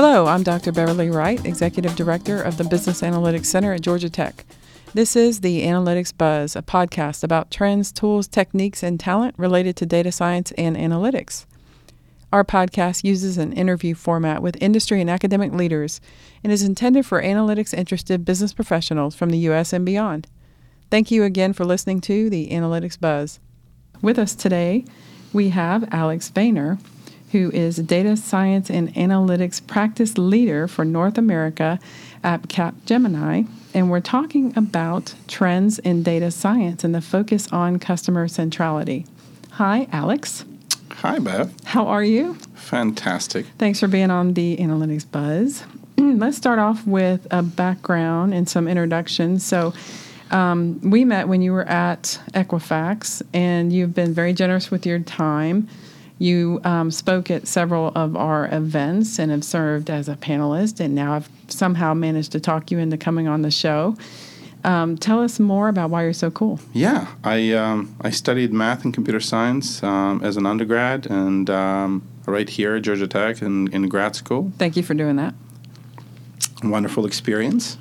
Hello, I'm Dr. Beverly Wright, Executive Director of the Business Analytics Center at Georgia Tech. This is the Analytics Buzz, a podcast about trends, tools, techniques, and talent related to data science and analytics. Our podcast uses an interview format with industry and academic leaders and is intended for analytics interested business professionals from the U.S. and beyond. Thank you again for listening to the Analytics Buzz. With us today, we have Alex Vayner, who is Data Science and Analytics Practice Leader for North America at Capgemini. And we're talking about trends in data science and the focus on customer centrality. Hi, Alex. Hi, Bev. How are you? Fantastic. Thanks for being on the Analytics Buzz. Let's start off with a background and some introductions. So, um, we met when you were at Equifax, and you've been very generous with your time. You um, spoke at several of our events and have served as a panelist, and now I've somehow managed to talk you into coming on the show. Um, tell us more about why you're so cool. Yeah, I um, I studied math and computer science um, as an undergrad, and um, right here at Georgia Tech in, in grad school. Thank you for doing that. Wonderful experience,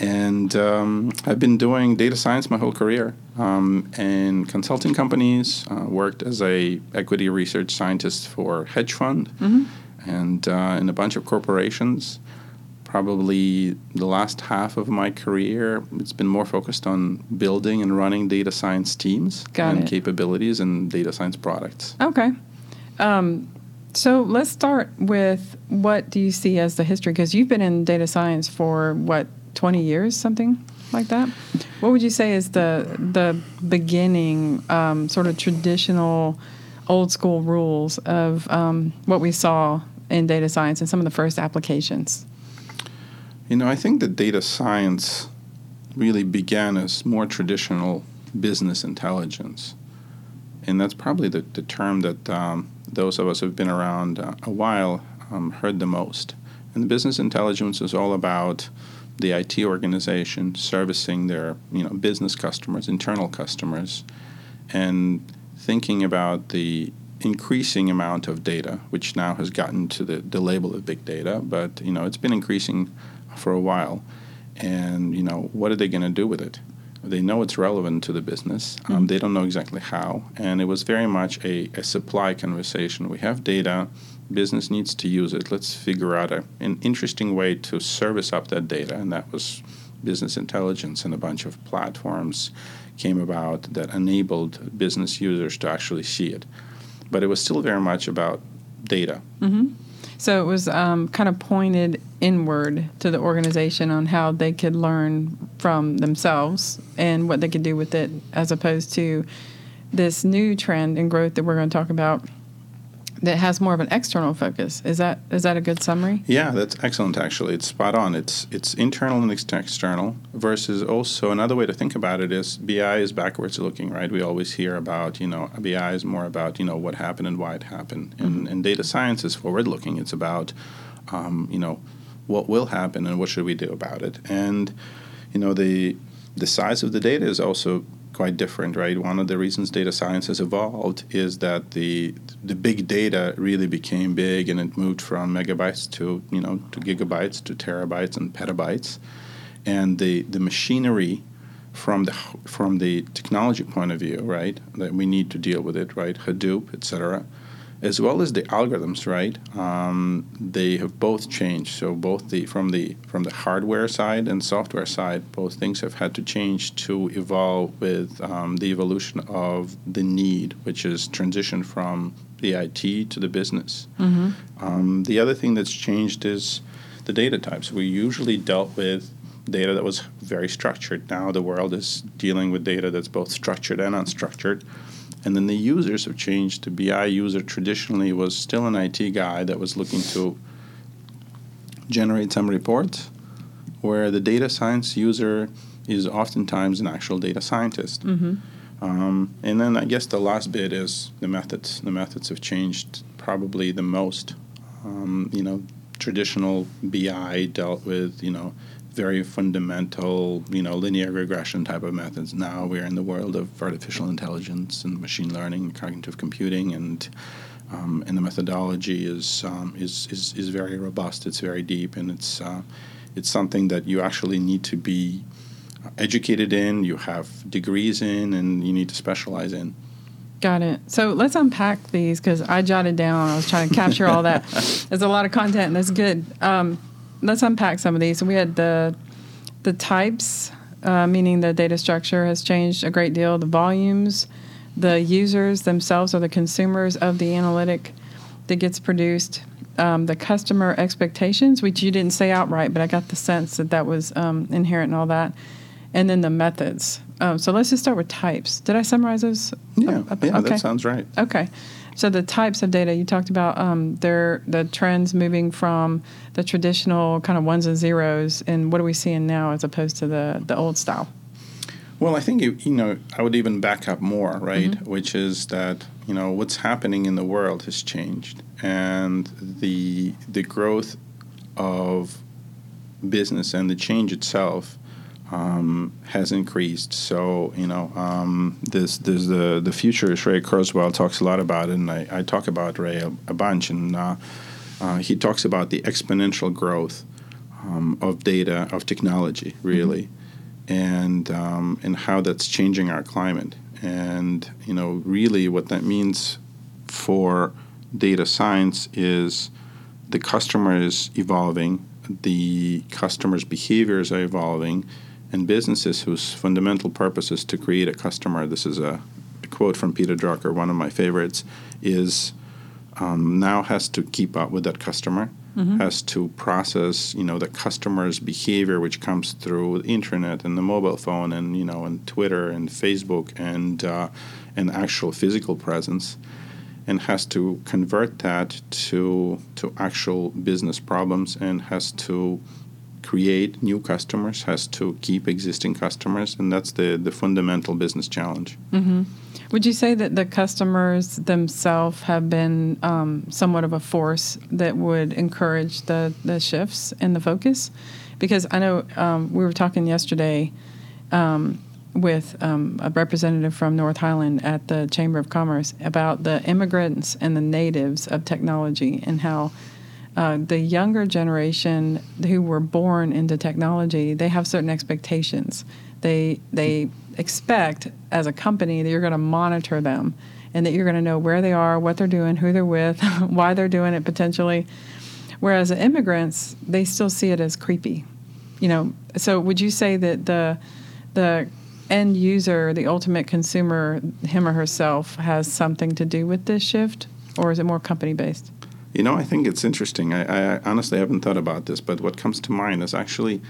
and um, I've been doing data science my whole career. Um, in consulting companies, uh, worked as a equity research scientist for hedge fund, mm-hmm. and uh, in a bunch of corporations probably the last half of my career, it's been more focused on building and running data science teams Got and it. capabilities and data science products. Okay. Um, so let's start with what do you see as the history? Because you've been in data science for what, 20 years, something like that? What would you say is the, the beginning, um, sort of traditional, old school rules of um, what we saw in data science and some of the first applications? You know, I think that data science really began as more traditional business intelligence. And that's probably the, the term that um, those of us who've been around uh, a while um, heard the most. And business intelligence is all about the IT organization servicing their you know business customers, internal customers, and thinking about the increasing amount of data, which now has gotten to the, the label of big data, but you know it's been increasing for a while. And, you know, what are they going to do with it? They know it's relevant to the business. Um, mm-hmm. They don't know exactly how. And it was very much a, a supply conversation. We have data, business needs to use it. Let's figure out a, an interesting way to service up that data. And that was business intelligence and a bunch of platforms came about that enabled business users to actually see it. But it was still very much about data. Mm-hmm. So it was um, kind of pointed inward to the organization on how they could learn from themselves and what they could do with it, as opposed to this new trend and growth that we're going to talk about that has more of an external focus. Is that is that a good summary? Yeah, that's excellent. Actually, it's spot on. It's it's internal and external versus also another way to think about it is BI is backwards looking, right? We always hear about you know BI is more about you know what happened and why it happened, mm-hmm. and, and data science is forward looking. It's about um, you know what will happen and what should we do about it, and you know the the size of the data is also quite different, right? One of the reasons data science has evolved is that the the big data really became big and it moved from megabytes to you know to gigabytes to terabytes and petabytes, and the the machinery from the from the technology point of view, right? That we need to deal with it, right? Hadoop, et cetera as well as the algorithms, right? Um, they have both changed. So both the from the from the hardware side and software side, both things have had to change to evolve with um, the evolution of the need, which is transition from the IT to the business. Mm-hmm. Um, the other thing that's changed is the data types. We usually dealt with data that was very structured. Now the world is dealing with data that's both structured and unstructured. And then the users have changed. The BI user traditionally was still an IT guy that was looking to generate some reports, where the data science user is oftentimes an actual data scientist. Mm-hmm. Um, and then I guess the last bit is the methods. The methods have changed probably the most. Um, you know, traditional BI dealt with you know very fundamental, you know, linear regression type of methods. Now we're in the world of artificial intelligence and machine learning, cognitive computing, and um, and the methodology is, um, is, is is very robust. It's very deep, and it's uh, it's something that you actually need to be educated in. You have degrees in, and you need to specialize in. Got it. So let's unpack these because I jotted down. I was trying to capture all that. There's a lot of content, and that's good. Um, let's unpack some of these. We had the the types, uh, meaning the data structure has changed a great deal. The volumes, the users themselves are the consumers of the analytic that gets produced. Um, the customer expectations, which you didn't say outright, but I got the sense that that was um, inherent in all that. And then the methods. Um, so let's just start with types. Did I summarize those? Yeah, uh, yeah, okay. that sounds right. Okay. So the types of data you talked about, um, they're the trends moving from the traditional kind of ones and zeros, and what are we seeing now as opposed to the the old style? Well, I think you, you know I would even back up more, right? Mm-hmm. Which is that you know what's happening in the world has changed, and the the growth of business and the change itself um, has increased. So you know, um, this there's the the futurist Ray Kurzweil talks a lot about it, and I, I talk about Ray a, a bunch, and uh, uh, he talks about the exponential growth um, of data of technology, really, mm-hmm. and um, and how that's changing our climate, and you know, really what that means for data science is the customer is evolving, the customer's behaviors are evolving and businesses whose fundamental purpose is to create a customer. This is a, a quote from Peter Drucker, one of my favorites, is um, now has to keep up with that customer, mm-hmm. has to process, you know, the customer's behavior, which comes through the internet and the mobile phone, and you know, and Twitter and Facebook and uh, and actual physical presence, and has to convert that to to actual business problems, and has to create new customers, has to keep existing customers, and that's the, the fundamental business challenge. Mm-hmm. Would you say that the customers themselves have been um, somewhat of a force that would encourage the, the shifts in the focus? Because I know um, we were talking yesterday um, with um, a representative from North Highland at the Chamber of Commerce about the immigrants and the natives of technology and how uh, the younger generation who were born into technology, they have certain expectations. They they expect as a company that you're going to monitor them and that you're going to know where they are, what they're doing, who they're with, why they're doing it potentially. Whereas immigrants, they still see it as creepy. You know, so would you say that the the end user, the ultimate consumer, him or herself, has something to do with this shift, or is it more company based? You know, I think it's interesting. I, I, honestly haven't thought about this, but what comes to mind is actually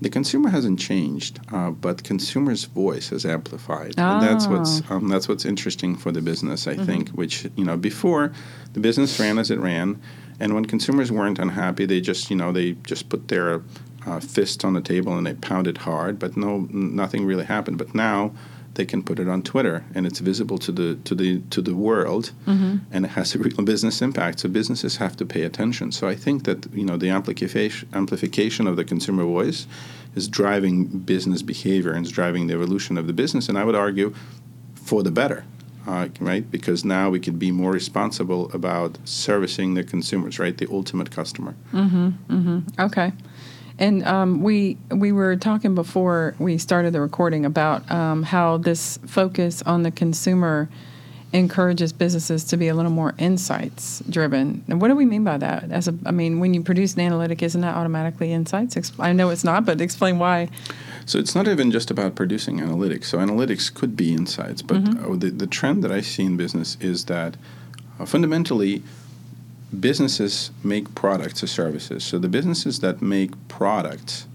the consumer hasn't changed, uh, but consumer's voice has amplified, oh. and that's what's ah. um, that's what's interesting for the business. I mm-hmm. think, which you know, before the business ran as it ran, and when consumers weren't unhappy, they just you know they just put their uh, fist on the table and they pounded hard, but no, nothing really happened. But now they can put it on Twitter, and it's visible to the to the to the world, mm-hmm. and it has a real business impact. So businesses have to pay attention. So I think that you know the amplification amplification of the consumer voice is driving business behavior and is driving the evolution of the business. And I would argue for the better. Uh, right? Because now we can be more responsible about servicing the consumers, right? The ultimate customer. Mm-hmm, mm-hmm. Okay. And um, we we were talking before we started the recording about um, how this focus on the consumer encourages businesses to be a little more insights driven. And what do we mean by that? As a, I mean, when you produce an analytic, isn't that automatically insights? I know it's not, but explain why. So it's not even just about producing analytics. So analytics could be insights, but mm-hmm. the, the trend that I see in business is that uh, fundamentally businesses make products or services. So the businesses that make products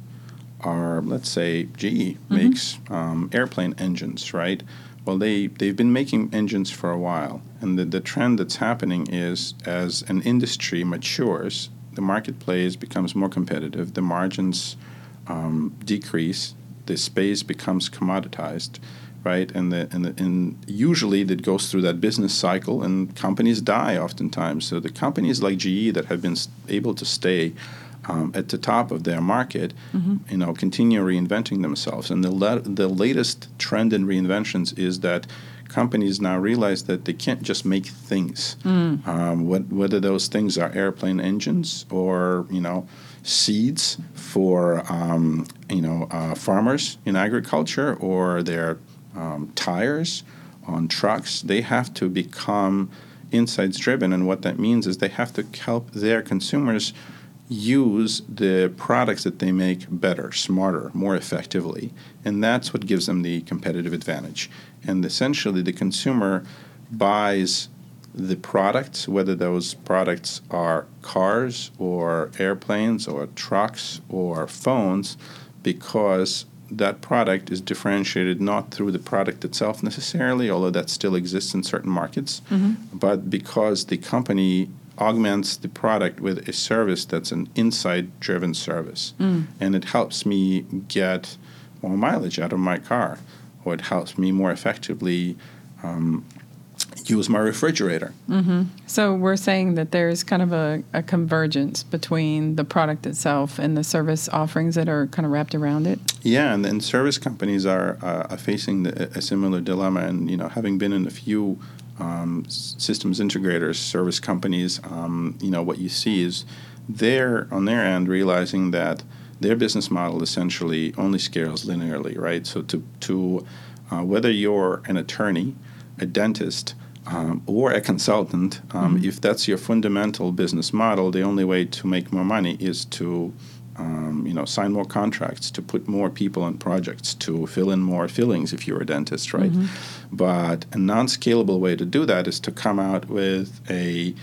are, let's say, GE mm-hmm. makes um, airplane engines, right? Well, they, they've been making engines for a while. And the, the trend that's happening is as an industry matures, the marketplace becomes more competitive, the margins um, decrease, the space becomes commoditized right? And the, and the, and usually that goes through that business cycle, and companies die oftentimes. So the companies like GE that have been able to stay um, at the top of their market, mm-hmm. you know, continue reinventing themselves. And the la- the latest trend in reinventions is that companies now realize that they can't just make things. Mm. Um, what, whether those things are airplane engines or you know seeds for um, you know uh, farmers in agriculture or their um, tires on trucks, they have to become insights driven, and what that means is they have to help their consumers use the products that they make better, smarter, more effectively. And that's what gives them the competitive advantage. And essentially, the consumer buys the products, whether those products are cars or airplanes or trucks or phones, because that product is differentiated not through the product itself necessarily, although that still exists in certain markets, mm-hmm. but because the company augments the product with a service that's an insight driven service. Mm. And it helps me get more mileage out of my car, or it helps me more effectively um, use my refrigerator. Mm-hmm. So we're saying that there's kind of a, a, convergence between the product itself and the service offerings that are kind of wrapped around it. Yeah, and, and service companies are, uh, are facing the, a similar dilemma. And you know, having been in a few um, systems integrators, service companies, um, you know, what you see is they're on their end realizing that their business model essentially only scales linearly, right? So to to uh, whether you're an attorney, a dentist, um, or a consultant, um, mm-hmm. if that's your fundamental business model, the only way to make more money is to um, you know, sign more contracts, to put more people on projects, to fill in more fillings if you're a dentist, right? Mm-hmm. But a non-scalable way to do that is to come out with a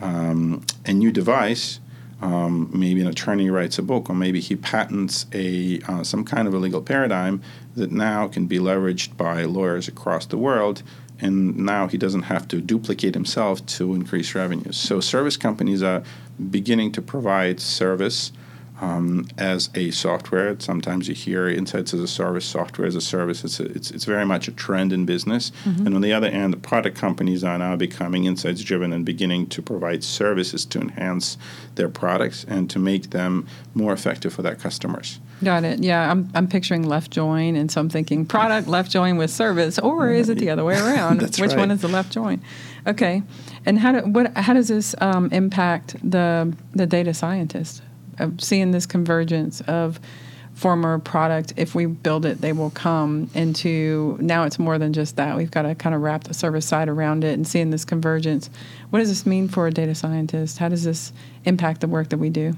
um, a new device. Um, maybe an attorney writes a book, or maybe he patents a uh, some kind of a legal paradigm that now can be leveraged by lawyers across the world and now he doesn't have to duplicate himself to increase revenues. So service companies are beginning to provide service um, as a software. Sometimes you hear insights as a service, software as a service. It's, a, it's, it's very much a trend in business. Mm-hmm. And on the other hand, the product companies are now becoming insights driven and beginning to provide services to enhance their products and to make them more effective for their customers. Got it. Yeah, I'm, I'm picturing left join, and so I'm thinking product left join with service, or is it the other way around? Which right. one is the left join? Okay, and how do, what how does this um, impact the the data scientist? of seeing this convergence of former product if we build it they will come into now it's more than just that we've got to kind of wrap the service side around it and seeing this convergence what does this mean for a data scientist how does this impact the work that we do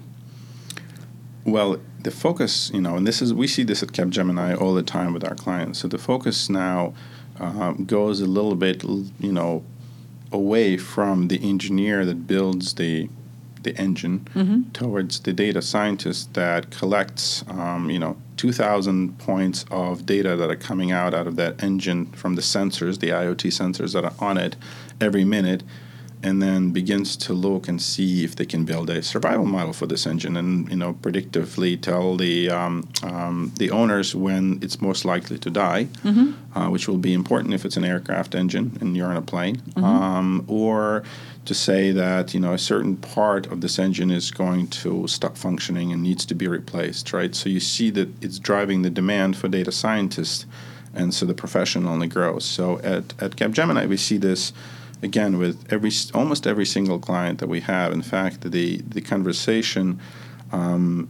well the focus you know and this is we see this at capgemini all the time with our clients so the focus now um, goes a little bit you know away from the engineer that builds the the engine mm-hmm. towards the data scientist that collects, um, you know, 2,000 points of data that are coming out out of that engine from the sensors, the IoT sensors that are on it every minute, and then begins to look and see if they can build a survival model for this engine and you know predictively tell the um, um, the owners when it's most likely to die, mm-hmm. uh, which will be important if it's an aircraft engine and you're on a plane, mm-hmm. um, or to say that you know a certain part of this engine is going to stop functioning and needs to be replaced, right? So you see that it's driving the demand for data scientists, and so the profession only grows. So at at Capgemini we see this again with every almost every single client that we have. In fact, the the conversation um,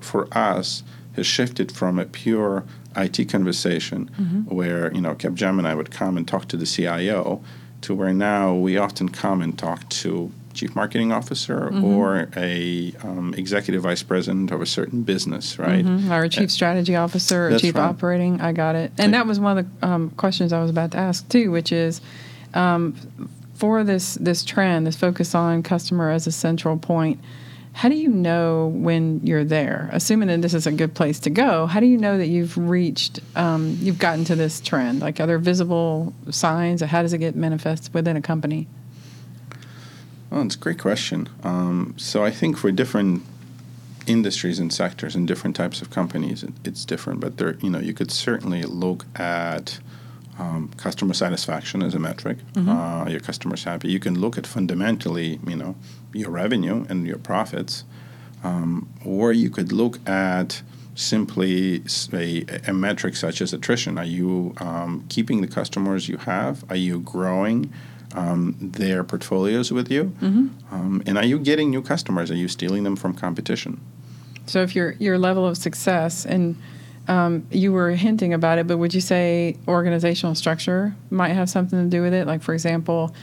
for us has shifted from a pure IT conversation mm-hmm. where you know Capgemini would come and talk to the CIO to where now we often come and talk to chief marketing officer mm-hmm. or a um, executive vice president of a certain business, right? Mm-hmm. Or a chief strategy officer or chief right. operating. I got it. And that was one of the um, questions I was about to ask too, which is um, for this this trend, this focus on customer as a central point. How do you know when you're there? Assuming that this is a good place to go, how do you know that you've reached, um, you've gotten to this trend? Like, are there visible signs? Or how does it get manifest within a company? Well, it's a great question. Um, so I think for different industries and sectors and different types of companies, it, it's different. But there, you know, you could certainly look at um, customer satisfaction as a metric. Mm-hmm. Uh, your customer's happy. You can look at fundamentally, you know, your revenue and your profits, um, or you could look at simply a, a metric such as attrition? Are you um, keeping the customers you have? Are you growing um, their portfolios with you? Mm-hmm. Um, and are you getting new customers? Are you stealing them from competition? So, if your your level of success and um, you were hinting about it, but would you say organizational structure might have something to do with it? Like, for example,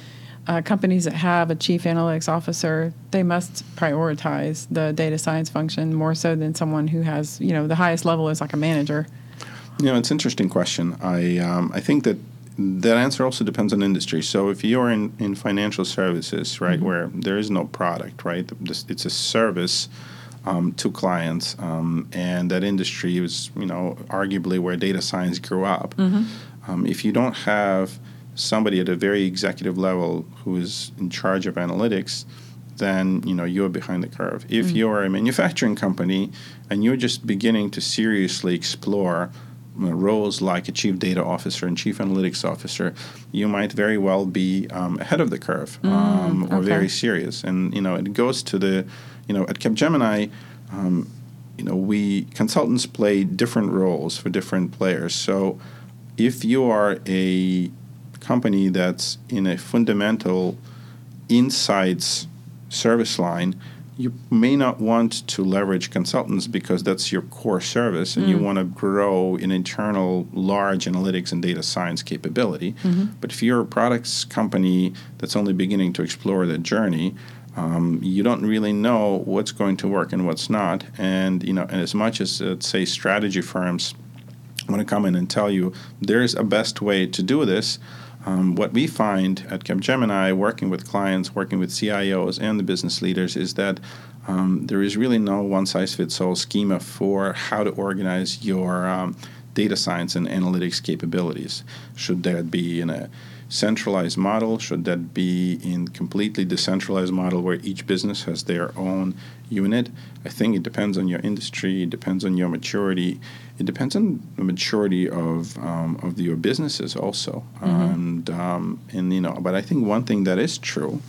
uh, companies that have a chief analytics officer, they must prioritize the data science function more so than someone who has, you know, the highest level is like a manager. You know, it's an interesting question. I um, I think that that answer also depends on industry. So if you're in, in financial services, right, mm-hmm. where there is no product, right, it's a service um, to clients, um, and that industry is, you know, arguably where data science grew up. Mm-hmm. Um, if you don't have somebody at a very executive level who is in charge of analytics, then you know you're behind the curve. If mm-hmm. you're a manufacturing company and you're just beginning to seriously explore roles like a chief data officer and chief analytics officer, you might very well be um, ahead of the curve mm, um, or very serious. And you know it goes to the, you know, at Capgemini. Um, you know, we consultants play different roles for different players. So, if you are a company that's in a fundamental insights service line, you may not want to leverage consultants because that's your core service and mm. you want to grow an internal large analytics and data science capability. Mm-hmm. But if you're a products company that's only beginning to explore that journey, um, you don't really know what's going to work and what's not. And you know, and as much as uh, say strategy firms want to come in and tell you there's a best way to do this, um, what we find at Capgemini, working with clients, working with CIOs and the business leaders, is that um, there is really no one size fits all schema for how to organize your um, data science and analytics capabilities. Should that be in a centralized model? Should that be in completely decentralized model where each business has their own unit? I think it depends on your industry, it depends on your maturity, it depends on the maturity of um, of your businesses also. Mm-hmm. And um, and you know, but I think one thing that is true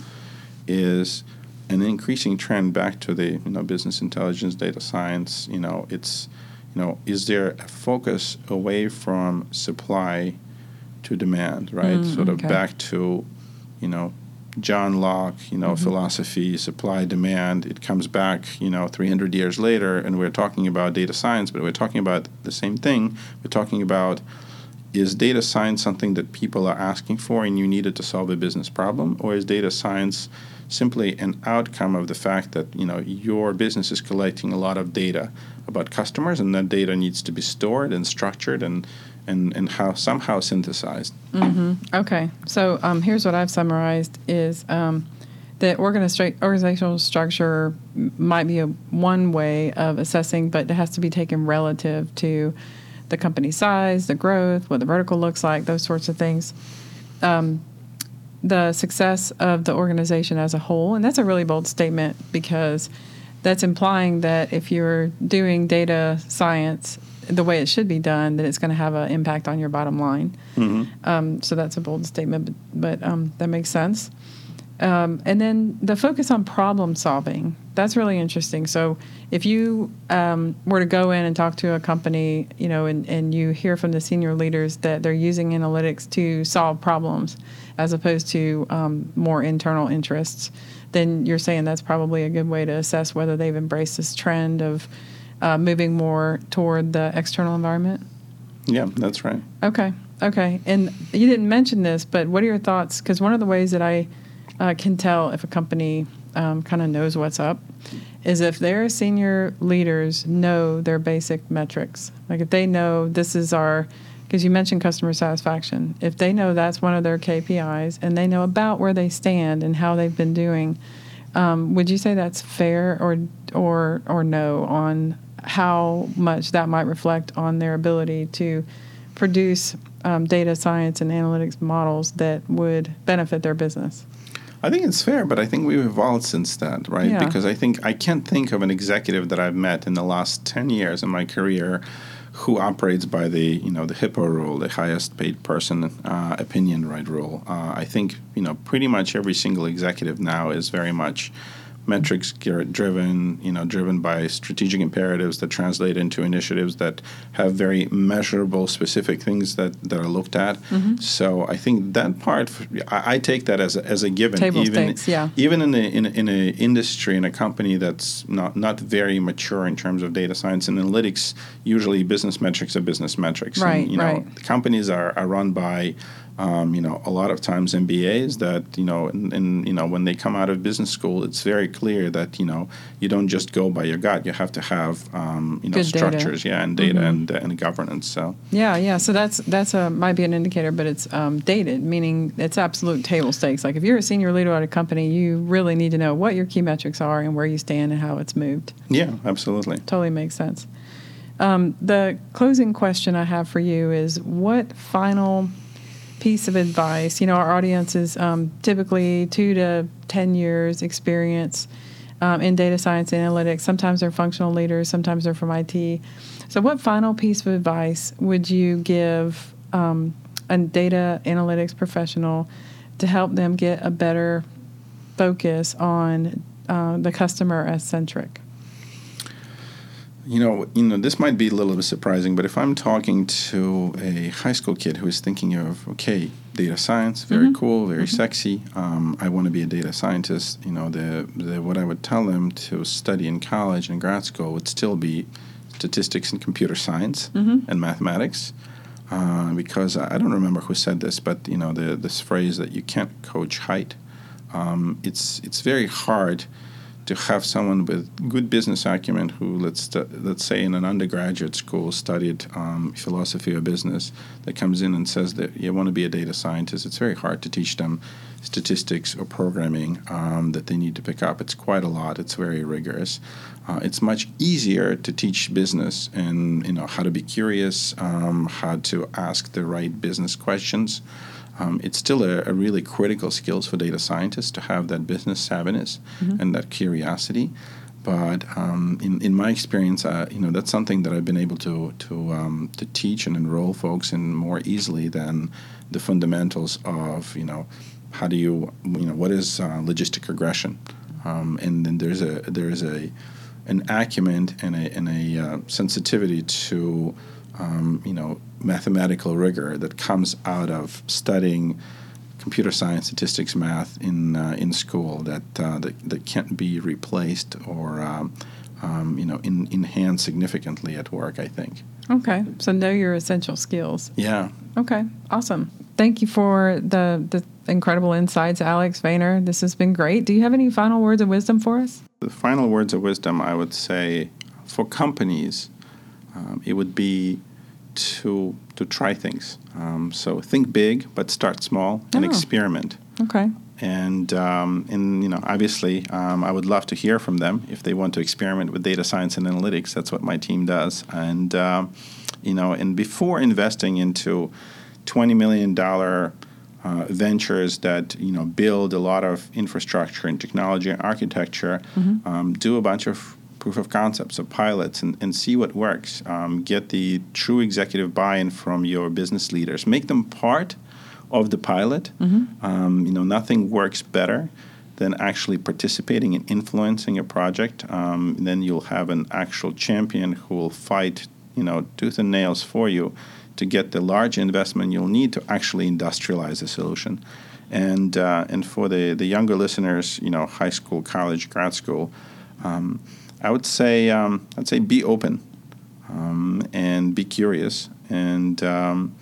is an increasing trend back to the you know business intelligence, data science. You know, it's you know, is there a focus away from supply to demand, right? Mm, sort of okay. back to, you know, John Locke, you know, mm-hmm. philosophy, supply, demand. It comes back, you know, 300 years later, and we're talking about data science, but we're talking about the same thing. We're talking about is data science something that people are asking for and you need it to solve a business problem, or is data science simply an outcome of the fact that you know your business is collecting a lot of data about customers, and that data needs to be stored and structured and and, and how somehow synthesized. Mm-hmm. Okay, so um, here's what I've summarized is um, that organiza- organizational structure might be a one way of assessing, but it has to be taken relative to the company size, the growth, what the vertical looks like, those sorts of things. Um, the success of the organization as a whole, and that's a really bold statement because that's implying that if you're doing data science the way it should be done, then it's going to have an impact on your bottom line. Mm-hmm. Um, so that's a bold statement, but, but um, that makes sense. Um, and then the focus on problem solving that's really interesting. So if you um, were to go in and talk to a company, you know, and, and you hear from the senior leaders that they're using analytics to solve problems as opposed to um, more internal interests, then you're saying that's probably a good way to assess whether they've embraced this trend of uh, moving more toward the external environment? Yeah, that's right. Okay, okay. And you didn't mention this, but what are your thoughts? Because one of the ways that I uh, can tell if a company um, kind of knows what's up is if their senior leaders know their basic metrics. Like if they know this is our, because you mentioned customer satisfaction, if they know that's one of their KPIs and they know about where they stand and how they've been doing, um, would you say that's fair or or or no on how much that might reflect on their ability to produce um, data science and analytics models that would benefit their business? I think it's fair, but I think we've evolved since that, right? Yeah. Because I think I can't think of an executive that I've met in the last 10 years in my career who operates by the you know the HIPPO rule, the highest paid person uh, opinion right rule. Uh, I think you know pretty much every single executive now is very much metrics driven, you know, driven by strategic imperatives that translate into initiatives that have very measurable, specific things that, that are looked at. Mm-hmm. So I think that part, I, I, take that as a, as a given. Table even stakes, yeah. even in a in, a, in a industry in a company that's not not very mature in terms of data science and analytics, usually business metrics are business metrics. Right, and, you know, right. companies are, are run by um, you know, a lot of times MBAs that you know, and, you know, when they come out of business school, it's very clear that you know you don't just go by your gut. You have to have um, you know Good structures, data. yeah, and data mm-hmm. and, and governance. So yeah, yeah. So that's that's a might be an indicator, but it's um, dated, meaning it's absolute table stakes. Like if you're a senior leader at a company, you really need to know what your key metrics are and where you stand and how it's moved. Yeah, absolutely. Totally makes sense. Um, the closing question I have for you is what final piece of advice? You know, our audience is um, typically two to 10 years experience um, in data science and analytics. Sometimes they're functional leaders, sometimes they're from IT. So, what final piece of advice would you give um, a data analytics professional to help them get a better focus on uh, the customer as centric? You know, you know, this might be a little bit surprising, but if I'm talking to a high school kid who is thinking of, okay, data science, very mm-hmm. cool, very mm-hmm. sexy, um, I want to be a data scientist. You know, the, the what I would tell them to study in college and grad school would still be statistics and computer science mm-hmm. and mathematics. Uh, because I don't remember who said this, but you know, the, this phrase that you can't coach height. Um, it's it's very hard to have someone with good business acumen who let's let's say in an undergraduate school studied um, philosophy of business that comes in and says that you want to be a data scientist it's very hard to teach them statistics or programming um, that they need to pick up. It's quite a lot. It's very rigorous. Uh, it's much easier to teach business and you know how to be curious um, how to ask the right business questions um, it's still a, a, really critical skills for data scientists to have that business savviness mm-hmm. and that curiosity. But um, in, in my experience, uh, you know that's something that I've been able to to um, to teach and enroll folks in more easily than the fundamentals of you know how do you you know what is uh, logistic regression, um, and then there's a there's a an acumen and a and a uh, sensitivity to um, you know, mathematical rigor that comes out of studying computer science, statistics, math in uh, in school that, uh, that that can't be replaced or um, um, you know in, enhanced significantly at work. I think. Okay, so know your essential skills. Yeah. Okay, awesome. Thank you for the the incredible insights, Alex Vayner. This has been great. Do you have any final words of wisdom for us? The final words of wisdom, I would say, for companies um, it would be to to try things. Um, so think big, but start small and oh. experiment. Okay. And um, and you know, obviously, um, I would love to hear from them if they want to experiment with data science and analytics. That's what my team does. And uh, you know, and before investing into twenty million dollar uh, ventures that you know build a lot of infrastructure and technology and architecture, mm-hmm. um, do a bunch of proof of concepts, of pilots, and, and see what works. Um, get the true executive buy in from your business leaders. Make them part of the pilot. Mm-hmm. Um, you know, nothing works better than actually participating and influencing a project. Um, then you'll have an actual champion who will fight, you know, tooth and nails for you to get the large investment you'll need to actually industrialize the solution. And uh, and for the the younger listeners, you know, high school, college, grad school. Um, I would say um, I'd say be open um, and be curious and um,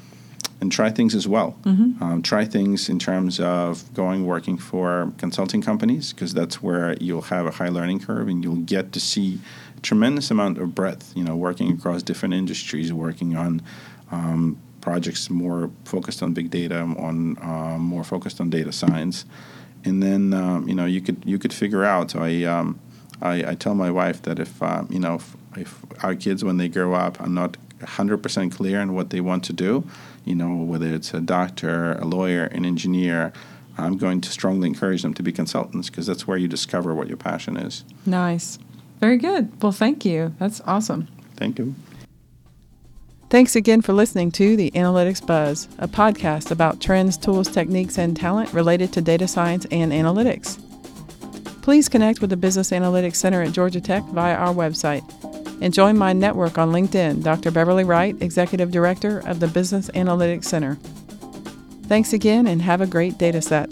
and try things as well. Mm-hmm. Um, try things in terms of going working for consulting companies because that's where you'll have a high learning curve and you'll get to see a tremendous amount of breadth. You know, working across different industries, working on um, projects more focused on big data, on uh, more focused on data science, and then um, you know you could you could figure out. So I um, I, I tell my wife that if um, you know if, if, our kids when they grow up are not 100% clear on what they want to do, you know whether it's a doctor, a lawyer, an engineer, I'm going to strongly encourage them to be consultants because that's where you discover what your passion is. Nice, very good. Well, thank you. That's awesome. Thank you. Thanks again for listening to the Analytics Buzz, a podcast about trends, tools, techniques, and talent related to data science and analytics. Please connect with the Business Analytics Center at Georgia Tech via our website and join my network on LinkedIn, Dr. Beverly Wright, Executive Director of the Business Analytics Center. Thanks again and have a great data set.